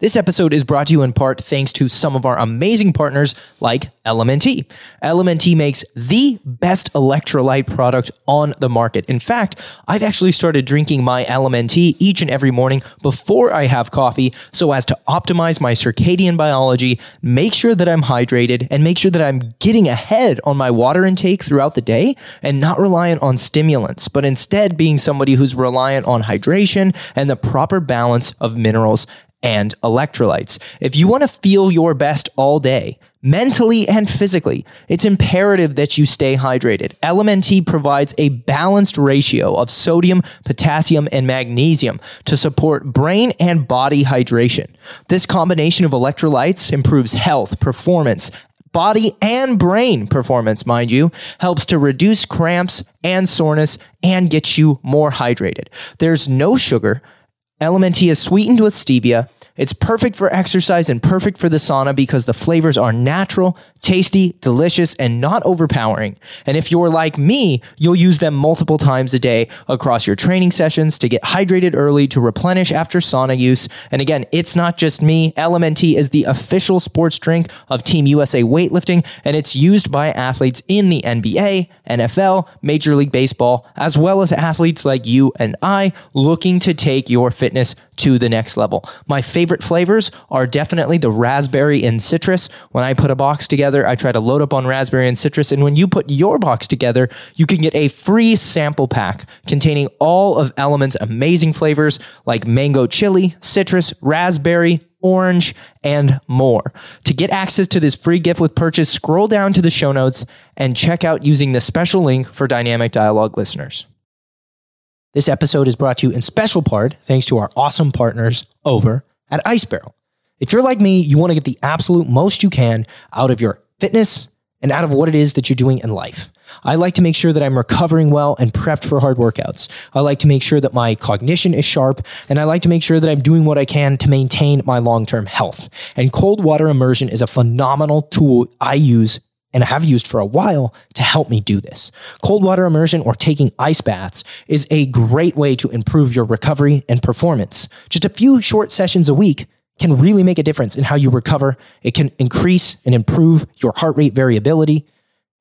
This episode is brought to you in part thanks to some of our amazing partners like LMNT. LMNT makes the best electrolyte product on the market. In fact, I've actually started drinking my LMNT each and every morning before I have coffee so as to optimize my circadian biology, make sure that I'm hydrated, and make sure that I'm getting ahead on my water intake throughout the day and not reliant on stimulants, but instead being somebody who's reliant on hydration and the proper balance of minerals and electrolytes. If you want to feel your best all day, mentally and physically, it's imperative that you stay hydrated. LMNT provides a balanced ratio of sodium, potassium, and magnesium to support brain and body hydration. This combination of electrolytes improves health, performance, body and brain performance, mind you, helps to reduce cramps and soreness and get you more hydrated. There's no sugar. LMNT is sweetened with stevia it's perfect for exercise and perfect for the sauna because the flavors are natural, tasty, delicious, and not overpowering. And if you're like me, you'll use them multiple times a day across your training sessions to get hydrated early to replenish after sauna use. And again, it's not just me. LMNT is the official sports drink of Team USA weightlifting, and it's used by athletes in the NBA, NFL, Major League Baseball, as well as athletes like you and I looking to take your fitness to the next level. My favorite flavors are definitely the raspberry and citrus. When I put a box together, I try to load up on raspberry and citrus. And when you put your box together, you can get a free sample pack containing all of LMNT's amazing flavors like mango chili, citrus, raspberry, orange, and more. To get access to this free gift with purchase, scroll down to the show notes and check out using the special link for Dynamic Dialogue listeners. This episode is brought to you in special part thanks to our awesome partners over at Ice Barrel. If you're like me, you want to get the absolute most you can out of your fitness and out of what it is that you're doing in life. I like to make sure that I'm recovering well and prepped for hard workouts. I like to make sure that my cognition is sharp, and I like to make sure that I'm doing what I can to maintain my long term health. And cold water immersion is a phenomenal tool I use and have used for a while to help me do this. Cold water immersion or taking ice baths is a great way to improve your recovery and performance. Just a few short sessions a week can really make a difference in how you recover. It can increase and improve your heart rate variability.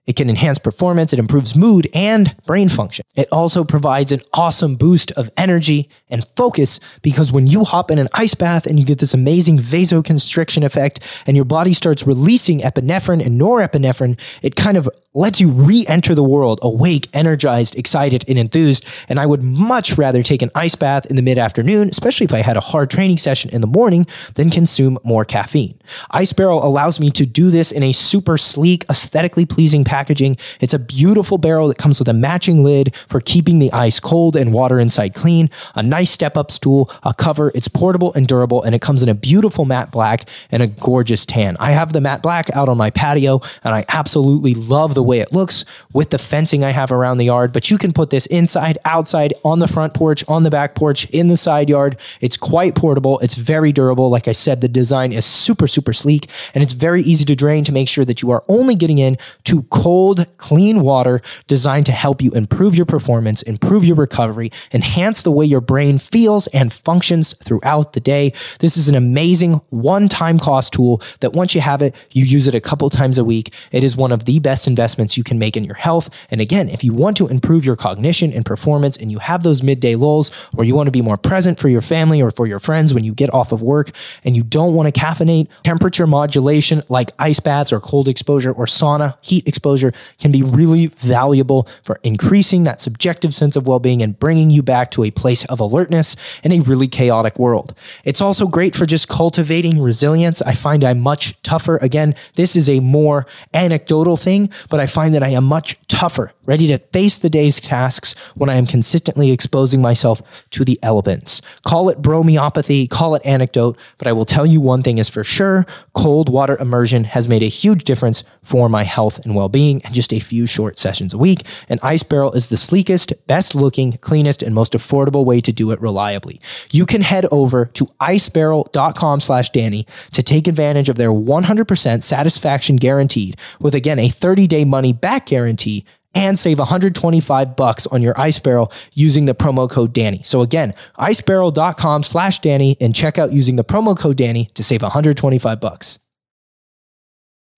It can enhance performance, it improves mood and brain function. It also provides an awesome boost of energy and focus because when you hop in an ice bath and you get this amazing vasoconstriction effect and your body starts releasing epinephrine and norepinephrine, it kind of lets you re enter the world awake, energized, excited, and enthused. And I would much rather take an ice bath in the mid afternoon, especially if I had a hard training session in the morning, than consume more caffeine. Ice Barrel allows me to do this in a super sleek, aesthetically pleasing packaging. It's a beautiful barrel that comes with a matching lid for keeping the ice cold and water inside clean, a nice step up stool, a cover. It's portable and durable, and it comes in a beautiful matte black and a gorgeous tan. I have the matte black out on my patio, and I absolutely love the way it looks with the fencing I have around the yard. But you can put this inside, outside, on the front porch, on the back porch, in the side yard. It's quite portable. It's very durable. Like I said, the design is super, super sleek and it's very easy to drain to make sure that you are only getting in to cold, clean water designed to help you improve your performance, improve your recovery, enhance the way your brain feels and functions throughout the day. This is an amazing one time cost tool that once you have it, you use it a couple times a week. It is one of the best investments you can make in your health. And again, if you want to improve your cognition and performance and you have those midday lulls or you want to be more present for your family or for your friends when you get off of work and you don't want to caffeinate, temperature modulation like ice baths or cold exposure or sauna, heat exposure can be really valuable for increasing that subjective sense of well being and bringing you back to a place of alertness in a really chaotic world. It's also great for just cultivating resilience. I find I'm much tougher. Again, this is a more anecdotal thing, but but I find that I am much tougher, ready to face the day's tasks when I am consistently exposing myself to the elements. Call it bromeopathy, call it anecdote, but I will tell you one thing is for sure cold water immersion has made a huge difference for my health and well being in just a few short sessions a week. And Ice Barrel is the sleekest, best looking, cleanest, and most affordable way to do it reliably. You can head over to icebarrel.com slash Danny to take advantage of their 100% satisfaction guaranteed with again a 30 day money back guarantee and save 125 bucks on your Ice Barrel using the promo code Danny. So again, icebarrel.com slash Danny and check out using the promo code Danny to save 125 bucks.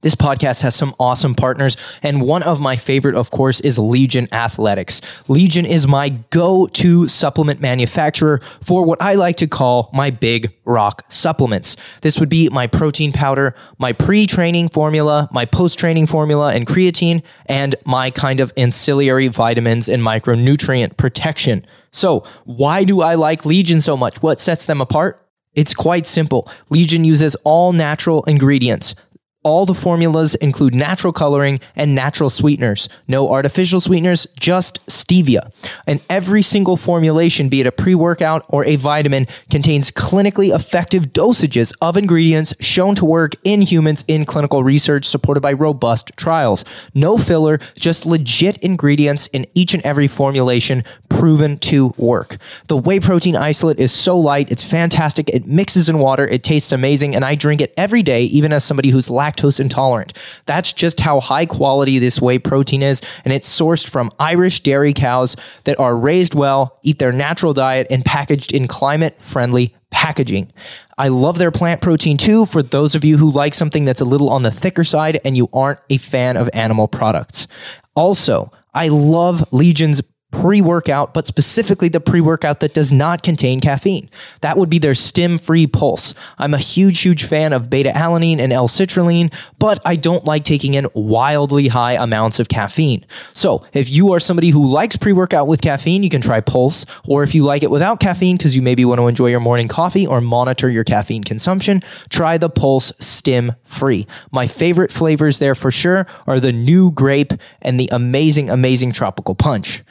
This podcast has some awesome partners, and one of my favorite, of course, is Legion Athletics. Legion is my go to supplement manufacturer for what I like to call my big rock supplements. This would be my protein powder, my pre training formula, my post training formula, and creatine, and my kind of ancillary vitamins and micronutrient protection. So, why do I like Legion so much? What sets them apart? It's quite simple. Legion uses all natural ingredients. All the formulas include natural coloring and natural sweeteners. No artificial sweeteners, just stevia. And every single formulation, be it a pre workout or a vitamin, contains clinically effective dosages of ingredients shown to work in humans in clinical research supported by robust trials. No filler, just legit ingredients in each and every formulation proven to work. The whey protein isolate is so light, it's fantastic. It mixes in water, it tastes amazing, and I drink it every day, even as somebody who's lactose lactose intolerant. That's just how high quality this whey protein is, and it's sourced from Irish dairy cows that are raised well, eat their natural diet, and packaged in climate friendly packaging. I love their plant protein too for those of you who like something that's a little on the thicker side and you aren't a fan of animal products. Also, I love Legion's pre workout, but specifically the pre workout that does not contain caffeine. That would be their stim free pulse. I'm a huge, huge fan of beta alanine and L citrulline, but I don't like taking in wildly high amounts of caffeine. So if you are somebody who likes pre workout with caffeine, you can try Pulse. Or if you like it without caffeine, because you maybe want to enjoy your morning coffee or monitor your caffeine consumption, try the Pulse Stim Free. My favorite flavors there for sure are the new grape and the amazing, amazing tropical punch.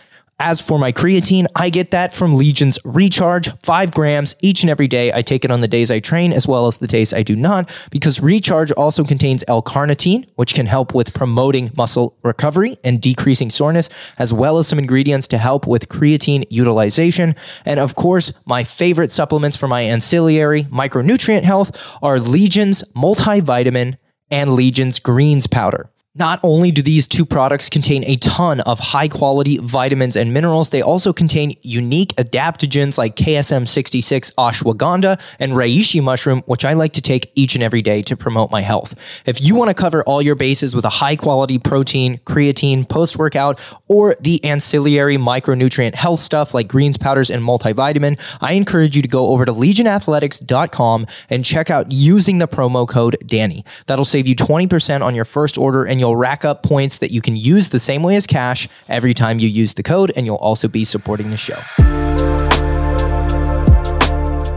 As for my creatine, I get that from Legion's Recharge, five grams each and every day. I take it on the days I train as well as the days I do not, because Recharge also contains L carnitine, which can help with promoting muscle recovery and decreasing soreness, as well as some ingredients to help with creatine utilization. And of course, my favorite supplements for my ancillary micronutrient health are Legion's multivitamin and Legion's greens powder. Not only do these two products contain a ton of high quality vitamins and minerals, they also contain unique adaptogens like KSM66 ashwagandha and reishi mushroom, which I like to take each and every day to promote my health. If you want to cover all your bases with a high quality protein, creatine, post workout, or the ancillary micronutrient health stuff like greens powders and multivitamin, I encourage you to go over to legionathletics.com and check out using the promo code Danny. That'll save you 20% on your first order and you'll rack up points that you can use the same way as cash every time you use the code, and you'll also be supporting the show.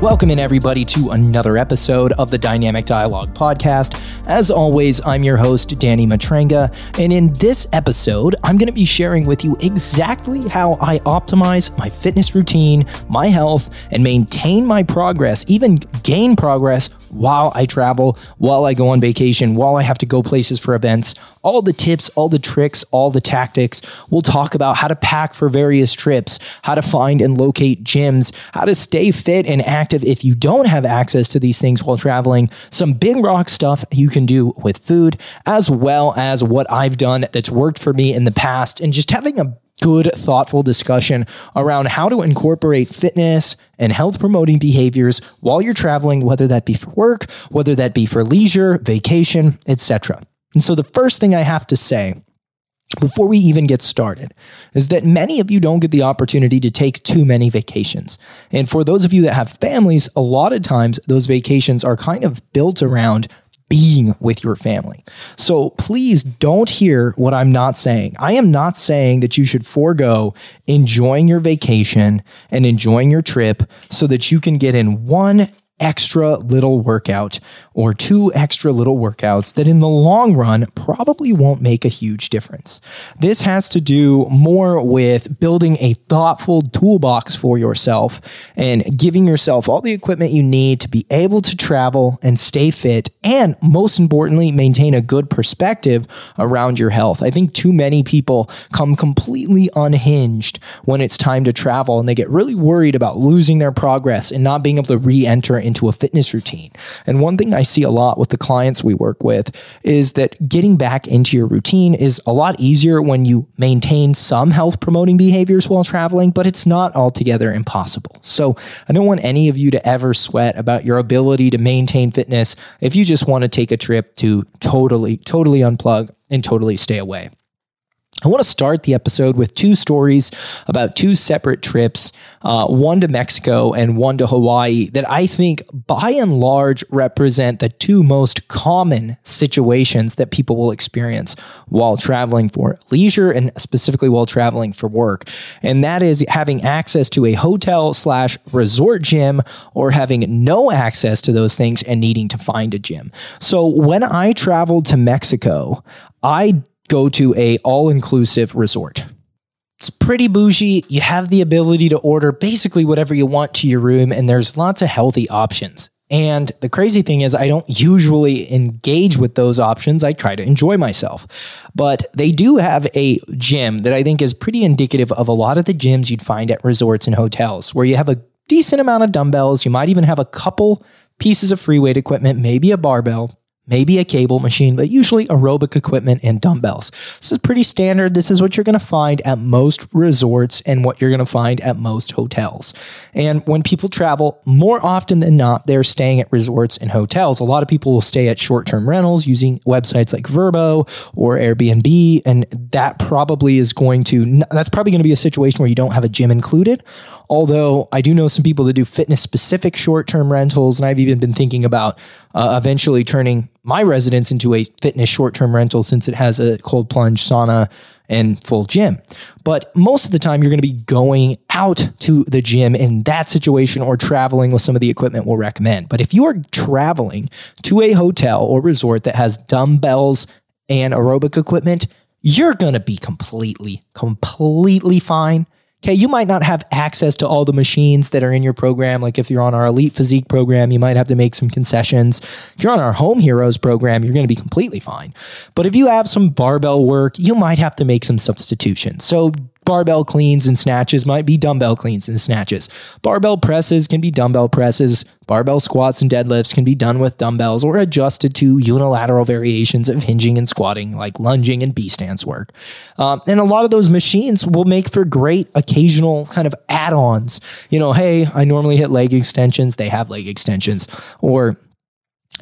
Welcome in, everybody, to another episode of the Dynamic Dialogue Podcast. As always, I'm your host, Danny Matranga, and in this episode, I'm going to be sharing with you exactly how I optimize my fitness routine, my health, and maintain my progress, even gain progress while I travel, while I go on vacation, while I have to go places for events, all the tips, all the tricks, all the tactics. We'll talk about how to pack for various trips, how to find and locate gyms, how to stay fit and active if you don't have access to these things while traveling, some big rock stuff you can do with food, as well as what I've done that's worked for me in the past, and just having a good, thoughtful discussion around how to incorporate fitness and health promoting behaviors while you're traveling, whether that be for work, whether that be for leisure, vacation, etc. And so the first thing I have to say before we even get started is that many of you don't get the opportunity to take too many vacations. And for those of you that have families, a lot of times those vacations are kind of built around being with your family. So please don't hear what I'm not saying. I am not saying that you should forego enjoying your vacation and enjoying your trip so that you can get in one extra little workout or two extra little workouts that in the long run probably won't make a huge difference. This has to do more with building a thoughtful toolbox for yourself and giving yourself all the equipment you need to be able to travel and stay fit and most importantly maintain a good perspective around your health. I think too many people come completely unhinged when it's time to travel and they get really worried about losing their progress and not being able to re-enter into a fitness routine. And one thing I see a lot with the clients we work with is that getting back into your routine is a lot easier when you maintain some health promoting behaviors while traveling, but it's not altogether impossible. So I don't want any of you to ever sweat about your ability to maintain fitness if you just want to take a trip to totally, totally unplug and totally stay away. I want to start the episode with two stories about two separate trips, uh, one to Mexico and one to Hawaii, that I think by and large represent the two most common situations that people will experience while traveling for leisure and specifically while traveling for work. And that is having access to a hotel slash resort gym or having no access to those things and needing to find a gym. So when I traveled to Mexico, I go to a all-inclusive resort. It's pretty bougie. You have the ability to order basically whatever you want to your room, and there's lots of healthy options. And the crazy thing is, I don't usually engage with those options. I try to enjoy myself. But they do have a gym that I think is pretty indicative of a lot of the gyms you'd find at resorts and hotels, where you have a decent amount of dumbbells. You might even have a couple pieces of free weight equipment, maybe a barbell, maybe a cable machine, but usually aerobic equipment and dumbbells. This is pretty standard. This is what you're going to find at most resorts and what you're going to find at most hotels. And when people travel, more often than not, they're staying at resorts and hotels. A lot of people will stay at short term rentals using websites like Vrbo or Airbnb. And that probably is going to, that's probably going to be a situation where you don't have a gym included. Although I do know some people that do fitness specific short term rentals. And I've even been thinking about uh, eventually turning my residence into a fitness short term rental since it has a cold plunge sauna and full gym. But most of the time, you're going to be going out to the gym in that situation or traveling with some of the equipment we'll recommend. But if you are traveling to a hotel or resort that has dumbbells and aerobic equipment, you're going to be completely, completely fine Okay, you might not have access to all the machines that are in your program. Like if you're on our Elite Physique program, you might have to make some concessions. If you're on our Home Heroes program, you're going to be completely fine. But if you have some barbell work, you might have to make some substitutions. So Barbell cleans and snatches might be dumbbell cleans and snatches. Barbell presses can be dumbbell presses. Barbell squats and deadlifts can be done with dumbbells or adjusted to unilateral variations of hinging and squatting, like lunging and B stance work. Um, and a lot of those machines will make for great occasional kind of add ons. You know, hey, I normally hit leg extensions, they have leg extensions. Or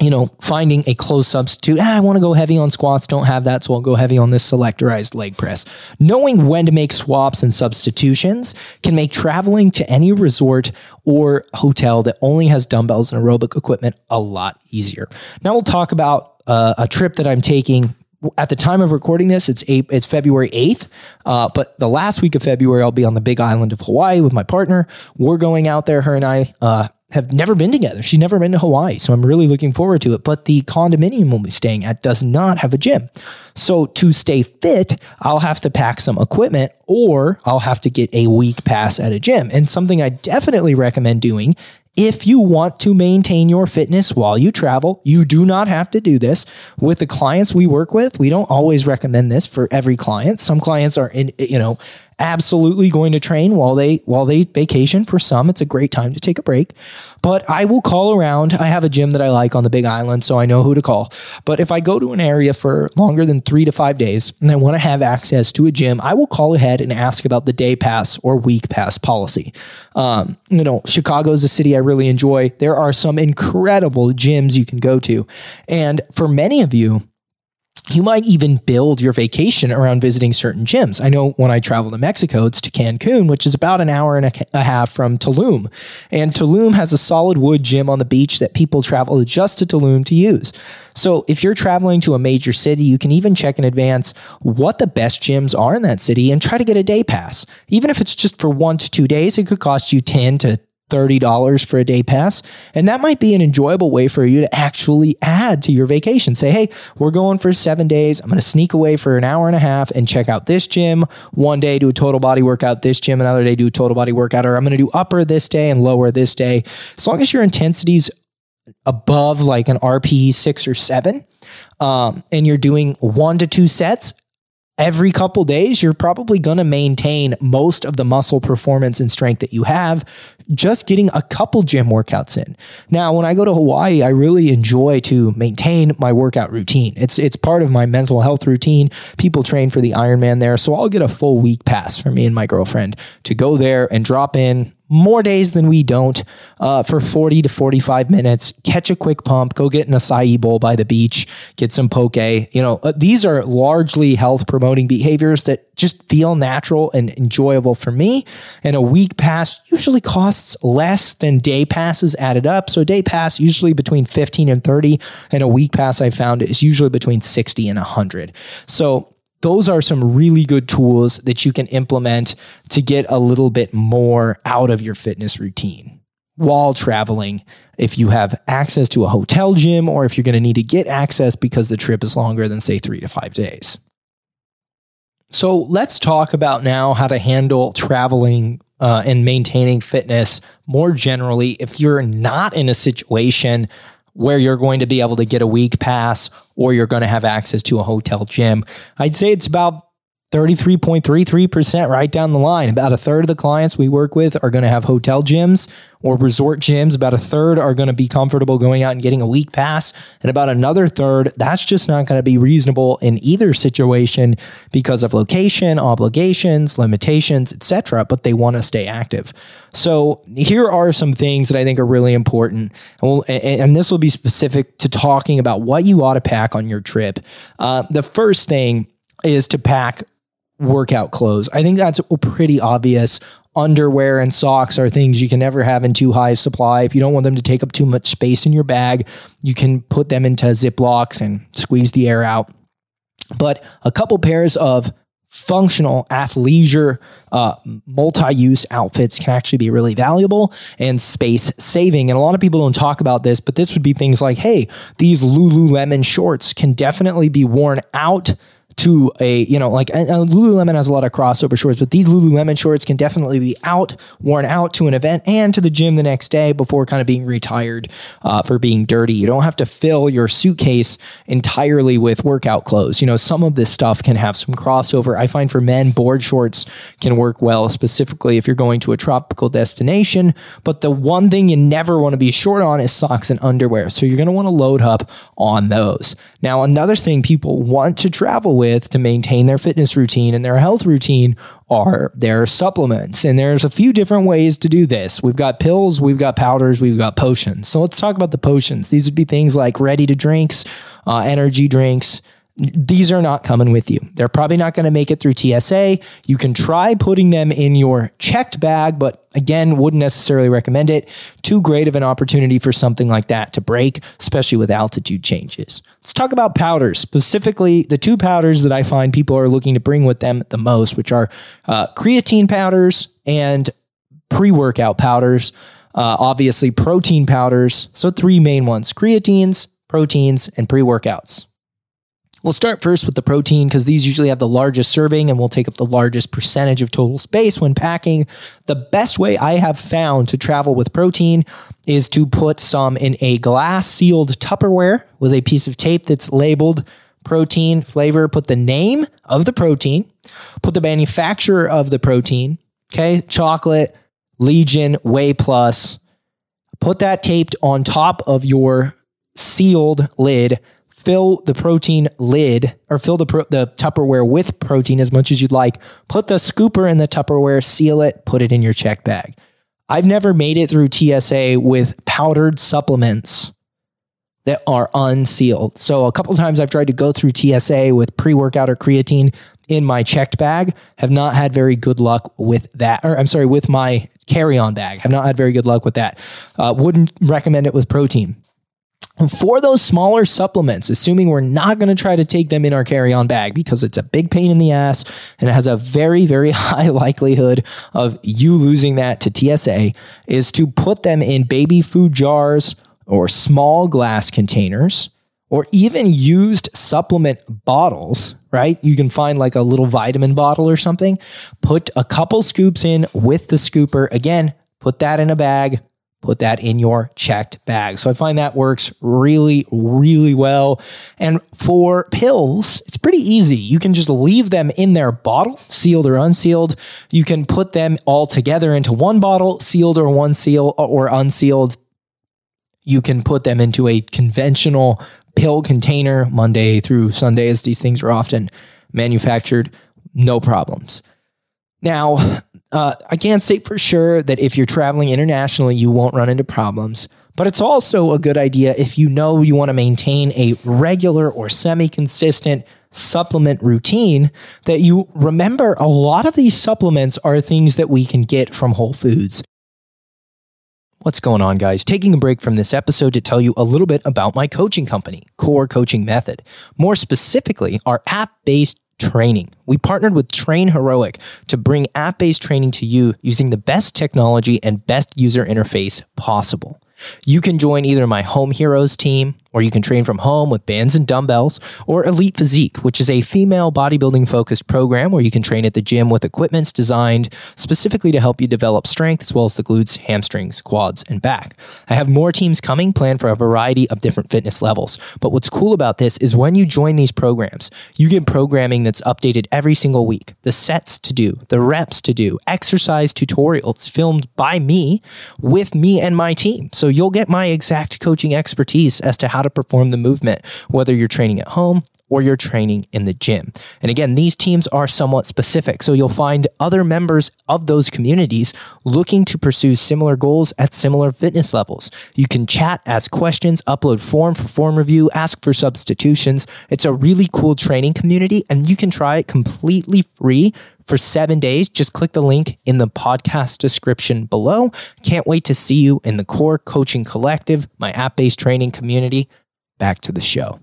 you know, finding a close substitute. Ah, I want to go heavy on squats, don't have that, so I'll go heavy on this selectorized leg press. Knowing when to make swaps and substitutions can make traveling to any resort or hotel that only has dumbbells and aerobic equipment a lot easier. Now we'll talk about uh, a trip that I'm taking at the time of recording this, it's eight, it's February 8th. Uh, but the last week of February, I'll be on the big island of Hawaii with my partner. We're going out there, her and I, uh, have never been together. She's never been to Hawaii. So I'm really looking forward to it. But the condominium we'll be staying at does not have a gym. So to stay fit, I'll have to pack some equipment or I'll have to get a week pass at a gym. And something I definitely recommend doing if you want to maintain your fitness while you travel, you do not have to do this. With the clients we work with, we don't always recommend this for every client. Some clients are in, you know, absolutely going to train while they while they vacation. For some, it's a great time to take a break. But I will call around. I have a gym that I like on the Big Island, so I know who to call. But if I go to an area for longer than three to five days and I want to have access to a gym, I will call ahead and ask about the day pass or week pass policy. Um, you know, Chicago is a city I really enjoy. There are some incredible gyms you can go to, and for many of you you might even build your vacation around visiting certain gyms. I know when I travel to Mexico, it's to Cancun, which is about an hour and a half from Tulum. And Tulum has a solid wood gym on the beach that people travel just to Tulum to use. So if you're traveling to a major city, you can even check in advance what the best gyms are in that city and try to get a day pass. Even if it's just for one to two days, it could cost you 10 to $30 for a day pass. And that might be an enjoyable way for you to actually add to your vacation. Say, hey, we're going for seven days. I'm going to sneak away for an hour and a half and check out this gym. One day, do a total body workout, this gym, another day, do a total body workout, or I'm going to do upper this day and lower this day. As long as your intensity's above like an RPE six or seven, um, and you're doing one to two sets, every couple days, you're probably going to maintain most of the muscle performance and strength that you have just getting a couple gym workouts in. Now, when I go to Hawaii, I really enjoy to maintain my workout routine. It's it's part of my mental health routine. People train for the Ironman there, so I'll get a full week pass for me and my girlfriend to go there and drop in more days than we don't uh, for 40 to 45 minutes. Catch a quick pump. Go get an acai bowl by the beach. Get some poke. You know uh, these are largely health promoting behaviors that just feel natural and enjoyable for me. And a week pass usually costs less than day passes added up. So day pass usually between 15 and 30 and a week pass i found is usually between 60 and 100 so those are some really good tools that you can implement to get a little bit more out of your fitness routine while traveling. If you have access to a hotel gym or if you're going to need to get access because the trip is longer than, say, three to five days. So let's talk about now how to handle traveling uh, and maintaining fitness more generally. If you're not in a situation where you're going to be able to get a week pass or you're going to have access to a hotel gym. I'd say it's about 33.33% right down the line. About a third of the clients we work with are going to have hotel gyms or resort gyms. About a third are going to be comfortable going out and getting a week pass. And about another third, that's just not going to be reasonable in either situation because of location, obligations, limitations, etc. but they want to stay active. So here are some things that I think are really important. And, we'll, and this will be specific to talking about what you ought to pack on your trip. Uh, the first thing is to pack workout clothes. I think that's pretty obvious. Underwear and socks are things you can never have in too high supply. If you don't want them to take up too much space in your bag, you can put them into Ziplocs and squeeze the air out. But a couple pairs of functional athleisure uh, multi-use outfits can actually be really valuable and space saving and a lot of people don't talk about this but this would be things like hey these lululemon shorts can definitely be worn out to a you know like Lululemon has a lot of crossover shorts, but these Lululemon shorts can definitely be out worn out to an event and to the gym the next day before kind of being retired uh, for being dirty. You don't have to fill your suitcase entirely with workout clothes. You know some of this stuff can have some crossover. I find for men board shorts can work well, specifically if you're going to a tropical destination. But the one thing you never want to be short on is socks and underwear. So you're going to want to load up on those. Now another thing people want to travel with to maintain their fitness routine and their health routine are their supplements. And there's a few different ways to do this. We've got pills, we've got powders, we've got potions. So let's talk about the potions. These would be things like ready to drinks, uh, energy drinks, these are not coming with you. They're probably not going to make it through TSA. You can try putting them in your checked bag, but again, wouldn't necessarily recommend it. Too great of an opportunity for something like that to break, especially with altitude changes. Let's talk about powders, specifically the two powders that I find people are looking to bring with them the most, which are uh, creatine powders and pre workout powders. Uh, obviously, protein powders. So, three main ones creatines, proteins, and pre workouts. We'll start first with the protein because these usually have the largest serving and will take up the largest percentage of total space when packing. The best way I have found to travel with protein is to put some in a glass sealed Tupperware with a piece of tape that's labeled protein flavor, put the name of the protein, put the manufacturer of the protein, okay, chocolate, Legion, Whey Plus, put that taped on top of your sealed lid fill the protein lid or fill the, the Tupperware with protein as much as you'd like. Put the scooper in the Tupperware, seal it, put it in your check bag. I've never made it through TSA with powdered supplements that are unsealed. So a couple times I've tried to go through TSA with pre-workout or creatine in my checked bag, have not had very good luck with that. Or I'm sorry, with my carry-on bag, have not had very good luck with that. Uh, wouldn't recommend it with protein for those smaller supplements, assuming we're not going to try to take them in our carry on bag because it's a big pain in the ass and it has a very, very high likelihood of you losing that to TSA, is to put them in baby food jars or small glass containers or even used supplement bottles, right? You can find like a little vitamin bottle or something. Put a couple scoops in with the scooper. Again, put that in a bag, put that in your checked bag. So I find that works really, really well. And for pills, it's pretty easy. You can just leave them in their bottle, sealed or unsealed. You can put them all together into one bottle, sealed or one seal or unsealed. You can put them into a conventional pill container Monday through Sunday, as these things are often manufactured. No problems. Now, uh, I can't say for sure that if you're traveling internationally, you won't run into problems. But it's also a good idea if you know you want to maintain a regular or semi consistent supplement routine that you remember a lot of these supplements are things that we can get from Whole Foods. What's going on, guys? Taking a break from this episode to tell you a little bit about my coaching company, Core Coaching Method. More specifically, our app based training. We partnered with TrainHeroic to bring app based training to you using the best technology and best user interface possible. You can join either my Home Heroes team or you can train from home with bands and dumbbells, or Elite Physique, which is a female bodybuilding focused program where you can train at the gym with equipments designed specifically to help you develop strength as well as the glutes, hamstrings, quads, and back. I have more teams coming planned for a variety of different fitness levels. But what's cool about this is when you join these programs, you get programming that's updated every single week, the sets to do, the reps to do, exercise tutorials filmed by me with me and my team. So you'll get my exact coaching expertise as to how how to perform the movement, whether you're training at home or you're training in the gym. And again, these teams are somewhat specific. So you'll find other members of those communities looking to pursue similar goals at similar fitness levels. You can chat, ask questions, upload form for form review, ask for substitutions. It's a really cool training community and you can try it completely free for seven days. Just click the link in the podcast description below. Can't wait to see you in the Core Coaching Collective, my app based training community. Back to the show.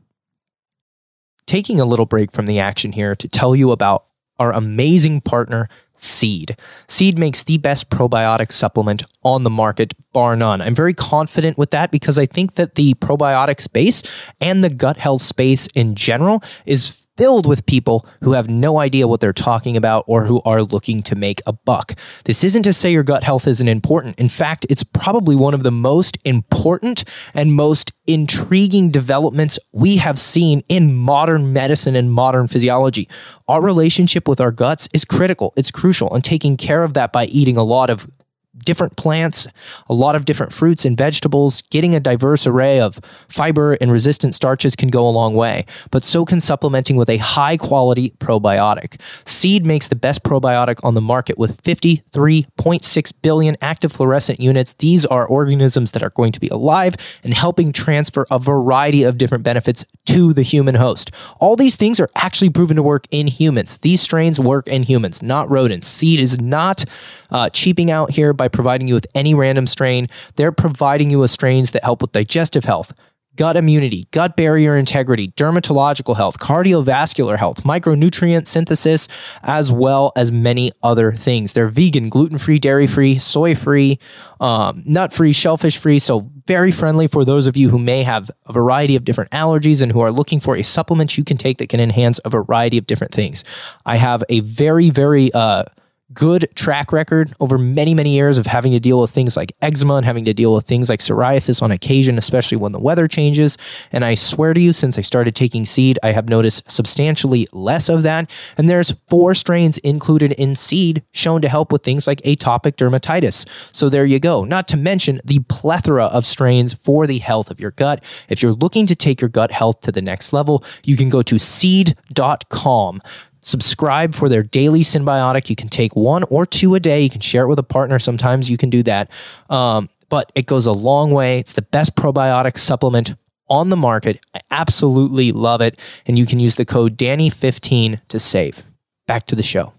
Taking a little break from the action here to tell you about our amazing partner, Seed. Seed makes the best probiotic supplement on the market, bar none. I'm very confident with that because I think that the probiotic space and the gut health space in general is filled with people who have no idea what they're talking about or who are looking to make a buck. This isn't to say your gut health isn't important. In fact, it's probably one of the most important and most intriguing developments we have seen in modern medicine and modern physiology. Our relationship with our guts is critical, it's crucial, and taking care of that by eating a lot of different plants, a lot of different fruits and vegetables. Getting a diverse array of fiber and resistant starches can go a long way, but so can supplementing with a high quality probiotic. Seed makes the best probiotic on the market with 53.6 billion active fluorescent units. These are organisms that are going to be alive and helping transfer a variety of different benefits to the human host. All these things are actually proven to work in humans. These strains work in humans, not rodents. Seed is not uh, cheaping out here by providing you with any random strain. They're providing you with strains that help with digestive health, gut immunity, gut barrier integrity, dermatological health, cardiovascular health, micronutrient synthesis, as well as many other things. They're vegan, gluten free, dairy free, soy free, um, nut free, shellfish free. So, very friendly for those of you who may have a variety of different allergies and who are looking for a supplement you can take that can enhance a variety of different things. I have a very, very, uh, good track record over many, many years of having to deal with things like eczema and having to deal with things like psoriasis on occasion, especially when the weather changes. And I swear to you, since I started taking seed, I have noticed substantially less of that. And there's four strains included in seed shown to help with things like atopic dermatitis. So there you go. Not to mention the plethora of strains for the health of your gut. If you're looking to take your gut health to the next level, you can go to seed.com subscribe for their daily synbiotic. You can take one or two a day. You can share it with a partner. Sometimes you can do that. Um, but it goes a long way. It's the best probiotic supplement on the market. I absolutely love it. And you can use the code Danny15 to save. Back to the show.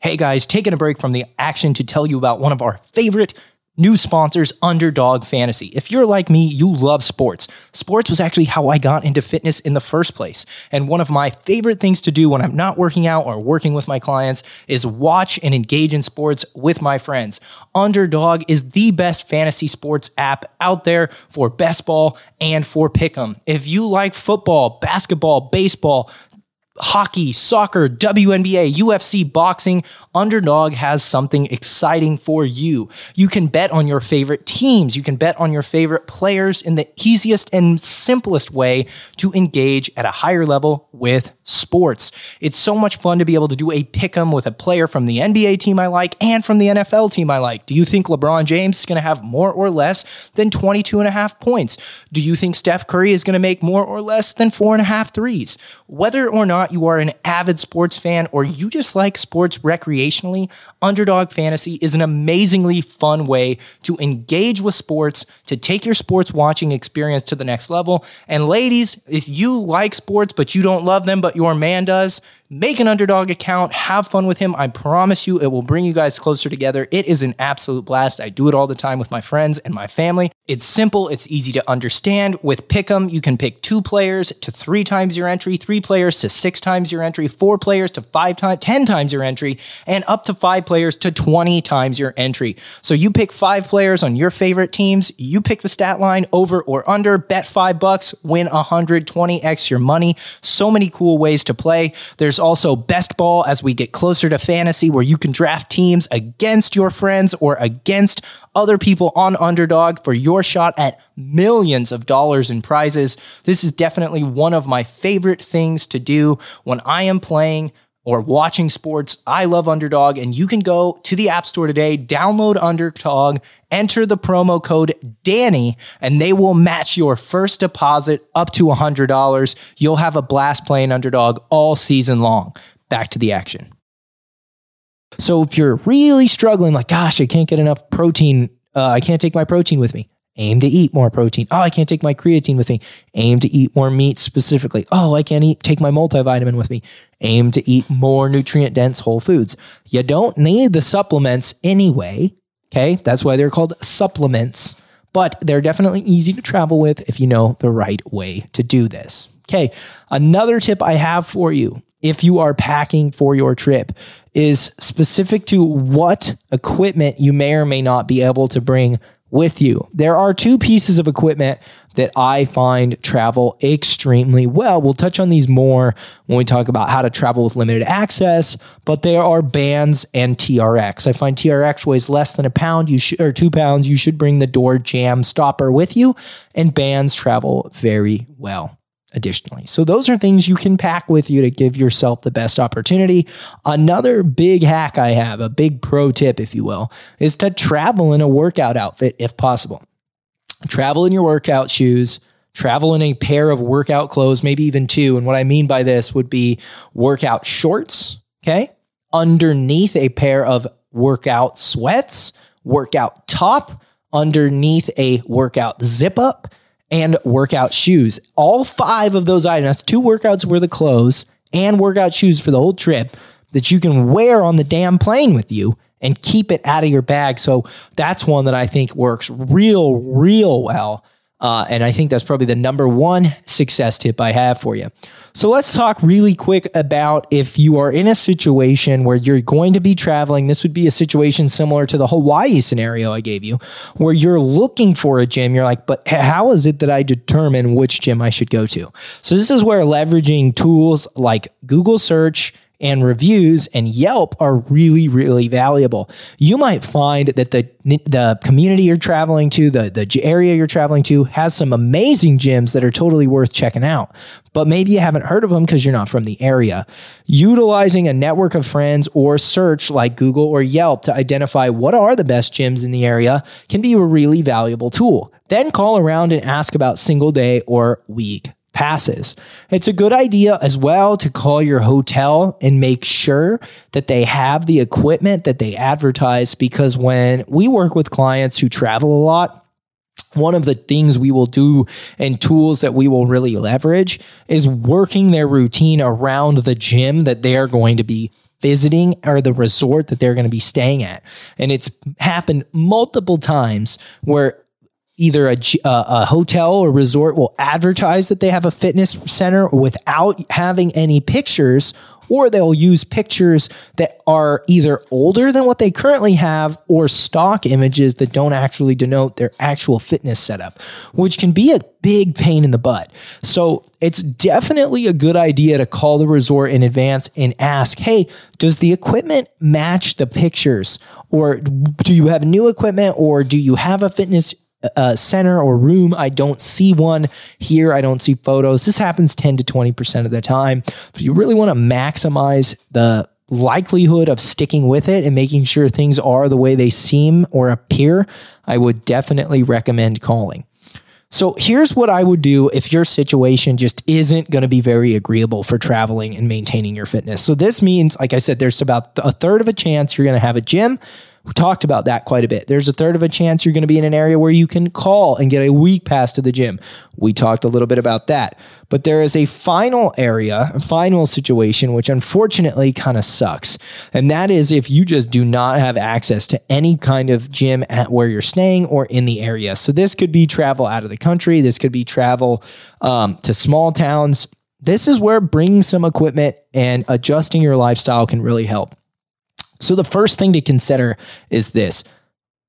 Hey guys, taking a break from the action to tell you about one of our favorite New sponsors, Underdog Fantasy. If you're like me, you love sports. Sports was actually how I got into fitness in the first place. And one of my favorite things to do when I'm not working out or working with my clients is watch and engage in sports with my friends. Underdog is the best fantasy sports app out there for best ball and for pick'em. If you like football, basketball, baseball, hockey, soccer, WNBA, UFC, boxing, Underdog has something exciting for you. You can bet on your favorite teams. You can bet on your favorite players in the easiest and simplest way to engage at a higher level with sports. It's so much fun to be able to do a pick 'em with a player from the NBA team I like and from the NFL team I like. Do you think LeBron James is going to have more or less than 22 and a half points? Do you think Steph Curry is going to make more or less than four and a half threes? Whether or not you are an avid sports fan or you just like sports recreationally, Underdog Fantasy is an amazingly fun way to engage with sports, to take your sports watching experience to the next level. And ladies, if you like sports but you don't love them, but your man does, Make an underdog account, have fun with him. I promise you, it will bring you guys closer together. It is an absolute blast. I do it all the time with my friends and my family. It's simple, it's easy to understand. With Pick'em, you can pick two players to three times your entry, three players to six times your entry, four players to five times, 10 times your entry, and up to five players to 20 times your entry. So you pick five players on your favorite teams, you pick the stat line over or under, bet five bucks, win 120x your money. So many cool ways to play. There's also best ball as we get closer to fantasy, where you can draft teams against your friends or against other people on underdog for your shot at millions of dollars in prizes. This is definitely one of my favorite things to do when I am playing or watching sports, I love Underdog, and you can go to the App Store today, download Underdog, enter the promo code Danny, and they will match your first deposit up to $100. You'll have a blast playing Underdog all season long. Back to the action. So if you're really struggling, like, gosh, I can't get enough protein, uh, I can't take my protein with me aim to eat more protein. Oh, I can't take my creatine with me. Aim to eat more meat specifically. Oh, I can't eat take my multivitamin with me. Aim to eat more nutrient dense whole foods. You don't need the supplements anyway. Okay? That's why they're called supplements. But they're definitely easy to travel with if you know the right way to do this. Okay. Another tip I have for you if you are packing for your trip is specific to what equipment you may or may not be able to bring with you. There are two pieces of equipment that I find travel extremely well. We'll touch on these more when we talk about how to travel with limited access, but there are bands and TRX. I find TRX weighs less than a pound, you should or 2 pounds. You should bring the door jamb stopper with you and bands travel very well additionally. So those are things you can pack with you to give yourself the best opportunity. Another big hack I have, a big pro tip, if you will, is to travel in a workout outfit if possible. Travel in your workout shoes. Travel in a pair of workout clothes, maybe even two. And what I mean by this would be workout shorts, okay? Underneath a pair of workout sweats, workout top, underneath a workout zip up, and workout shoes. All five of those items, two workouts worth of clothes and workout shoes for the whole trip that you can wear on the damn plane with you and keep it out of your bag. So that's one that I think works real, real well uh, and I think that's probably the number one success tip I have for you. So let's talk really quick about if you are in a situation where you're going to be traveling. This would be a situation similar to the Hawaii scenario I gave you, where you're looking for a gym. You're like, but how is it that I determine which gym I should go to? So this is where leveraging tools like Google search and reviews and Yelp are really, really valuable. You might find that the the community you're traveling to, the the area you're traveling to, has some amazing gyms that are totally worth checking out. But maybe you haven't heard of them because you're not from the area. Utilizing a network of friends or search like Google or Yelp to identify what are the best gyms in the area can be a really valuable tool. Then call around and ask about single day or week passes. It's a good idea as well to call your hotel and make sure that they have the equipment that they advertise because when we work with clients who travel a lot, one of the things we will do and tools that we will really leverage is working their routine around the gym that they are going to be visiting or the resort that they're going to be staying at. And it's happened multiple times where either a, uh, a, hotel or resort will advertise that they have a fitness center without having any pictures or they'll use pictures that are either older than what they currently have or stock images that don't actually denote their actual fitness setup, which can be a big pain in the butt. So it's definitely a good idea to call the resort in advance and ask, hey, does the equipment match the pictures? Or do you have new equipment or do you have a fitness uh, center or room. I don't see one here. I don't see photos. This happens 10 to 20% of the time. If you really want to maximize the likelihood of sticking with it and making sure things are the way they seem or appear, I would definitely recommend calling. So here's what I would do if your situation just isn't going to be very agreeable for traveling and maintaining your fitness. So this means, like I said, there's about a third of a chance you're going to have a gym we talked about that quite a bit. There's a third of a chance you're going to be in an area where you can call and get a week pass to the gym. We talked a little bit about that. But there is a final area, a final situation, which unfortunately kind of sucks. And that is if you just do not have access to any kind of gym at where you're staying or in the area. So this could be travel out of the country, this could be travel um, to small towns. This is where bringing some equipment and adjusting your lifestyle can really help. So, the first thing to consider is this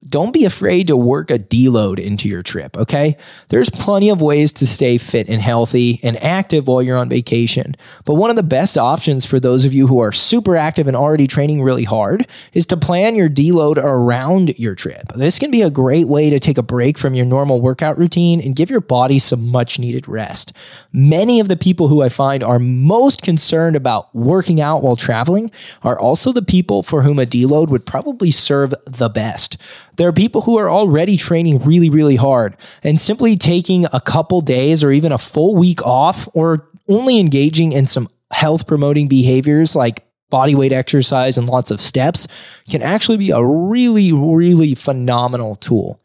don't be afraid to work a deload into your trip, okay? There's plenty of ways to stay fit and healthy and active while you're on vacation. But one of the best options for those of you who are super active and already training really hard is to plan your deload around your trip. This can be a great way to take a break from your normal workout routine and give your body some much needed rest. Many of the people who I find are most concerned about working out while traveling are also the people for whom a deload would probably serve the best. There are people who are already training really, really hard and simply taking a couple days or even a full week off or only engaging in some health promoting behaviors like body weight exercise and lots of steps can actually be a really, really phenomenal tool.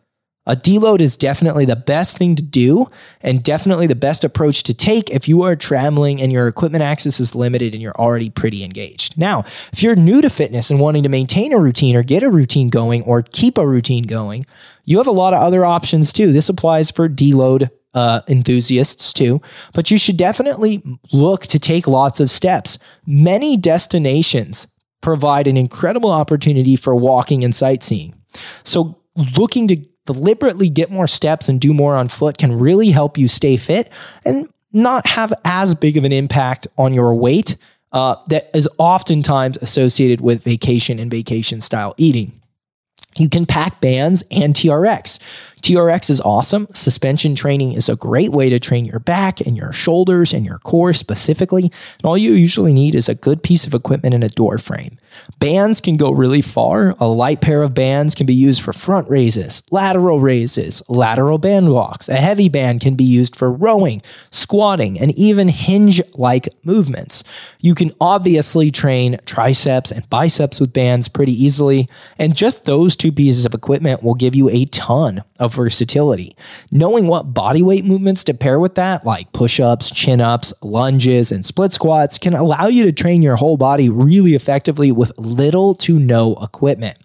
A deload is definitely the best thing to do and definitely the best approach to take if you are traveling and your equipment access is limited and you're already pretty engaged. Now, if you're new to fitness and wanting to maintain a routine or get a routine going or keep a routine going, you have a lot of other options too. This applies for deload uh, enthusiasts too, but you should definitely look to take lots of steps. Many destinations provide an incredible opportunity for walking and sightseeing. So, looking to deliberately get more steps and do more on foot can really help you stay fit and not have as big of an impact on your weight uh, that is oftentimes associated with vacation and vacation style eating. You can pack bands and TRX. TRX is awesome. Suspension training is a great way to train your back and your shoulders and your core specifically. And all you usually need is a good piece of equipment and a door frame. Bands can go really far. A light pair of bands can be used for front raises, lateral raises, lateral band walks. A heavy band can be used for rowing, squatting, and even hinge like movements. You can obviously train triceps and biceps with bands pretty easily. And just those two pieces of equipment will give you a ton of versatility. Knowing what body weight movements to pair with that, like push ups, chin ups, lunges, and split squats, can allow you to train your whole body really effectively with little to no equipment.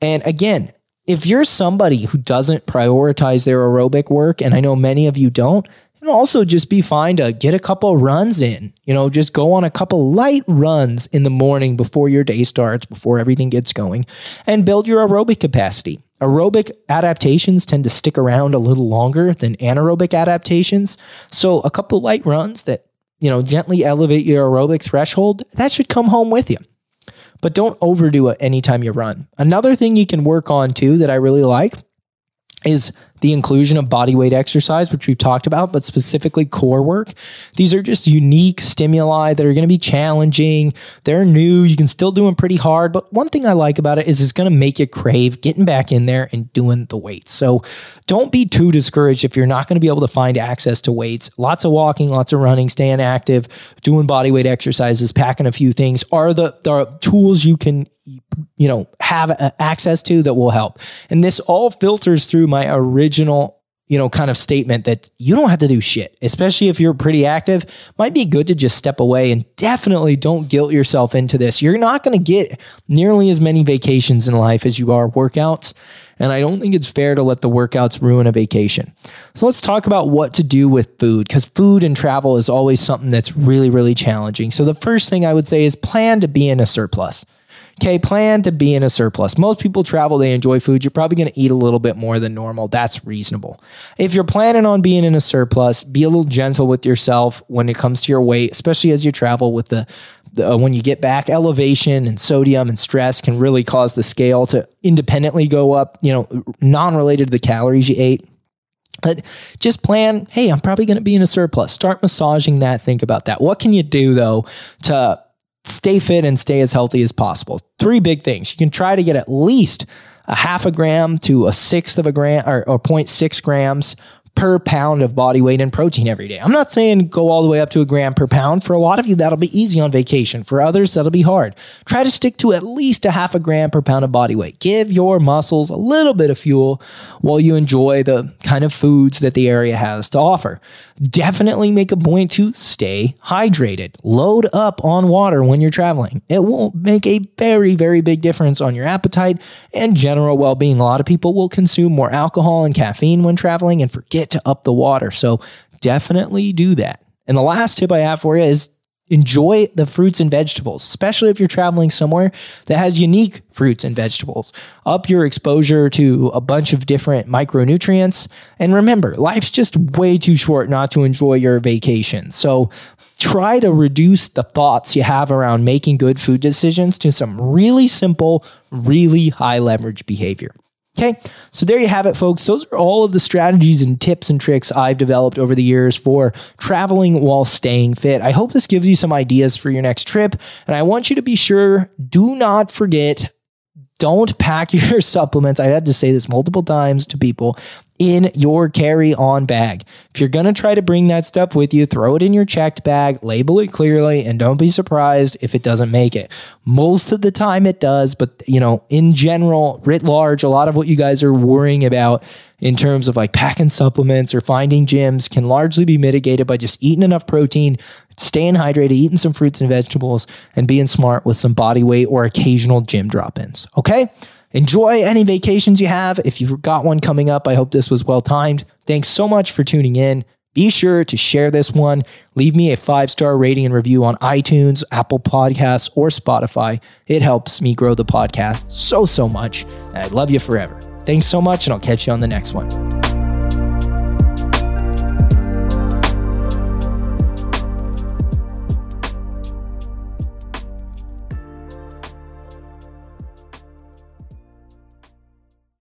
And again, if you're somebody who doesn't prioritize their aerobic work, and I know many of you don't, and also just be fine to get a couple runs in. You know, just go on a couple light runs in the morning before your day starts, before everything gets going, and build your aerobic capacity. Aerobic adaptations tend to stick around a little longer than anaerobic adaptations. So a couple light runs that, you know, gently elevate your aerobic threshold, that should come home with you. But don't overdo it anytime you run. Another thing you can work on too that I really like is the inclusion of body weight exercise, which we've talked about, but specifically core work. These are just unique stimuli that are going to be challenging. They're new. You can still do them pretty hard. But one thing I like about it is it's going to make you crave getting back in there and doing the weights. So don't be too discouraged if you're not going to be able to find access to weights. Lots of walking, lots of running, staying active, doing body weight exercises, packing a few things are the, the tools you can you know have access to that will help and this all filters through my original you know kind of statement that you don't have to do shit especially if you're pretty active might be good to just step away and definitely don't guilt yourself into this you're not going to get nearly as many vacations in life as you are workouts And I don't think it's fair to let the workouts ruin a vacation. So let's talk about what to do with food because food and travel is always something that's really, really challenging. So the first thing I would say is plan to be in a surplus. Okay, plan to be in a surplus. Most people travel, they enjoy food. You're probably going to eat a little bit more than normal. That's reasonable. If you're planning on being in a surplus, be a little gentle with yourself when it comes to your weight, especially as you travel with the, uh, when you get back, elevation and sodium and stress can really cause the scale to independently go up, you know, non-related to the calories you ate. But just plan, hey, I'm probably going to be in a surplus. Start massaging that. Think about that. What can you do though to stay fit and stay as healthy as possible. Three big things. You can try to get at least a half a gram to a sixth of a gram or, or 0.6 grams per pound of body weight and protein every day. I'm not saying go all the way up to a gram per pound. For a lot of you, that'll be easy on vacation. For others, that'll be hard. Try to stick to at least a half a gram per pound of body weight. Give your muscles a little bit of fuel while you enjoy the kind of foods that the area has to offer. Definitely make a point to stay hydrated. Load up on water when you're traveling. It will make a very, very big difference on your appetite and general well being. A lot of people will consume more alcohol and caffeine when traveling and forget to up the water. So definitely do that. And the last tip I have for you is enjoy the fruits and vegetables, especially if you're traveling somewhere that has unique fruits and vegetables. Up your exposure to a bunch of different micronutrients. And remember, life's just way too short not to enjoy your vacation. So try to reduce the thoughts you have around making good food decisions to some really simple, really high leverage behavior. Okay, so there you have it, folks. Those are all of the strategies and tips and tricks I've developed over the years for traveling while staying fit. I hope this gives you some ideas for your next trip. And I want you to be sure do not forget don't pack your supplements. I had to say this multiple times to people in your carry on bag. If you're going to try to bring that stuff with you, throw it in your checked bag, label it clearly, and don't be surprised if it doesn't make it. Most of the time it does, but you know, in general, writ large, a lot of what you guys are worrying about in terms of like packing supplements or finding gyms can largely be mitigated by just eating enough protein, staying hydrated, eating some fruits and vegetables, and being smart with some body weight or occasional gym drop ins. Okay? Enjoy any vacations you have. If you've got one coming up, I hope this was well timed. Thanks so much for tuning in. Be sure to share this one. Leave me a five star rating and review on iTunes, Apple Podcasts, or Spotify. It helps me grow the podcast so, so much. And I love you forever. Thanks so much, and I'll catch you on the next one.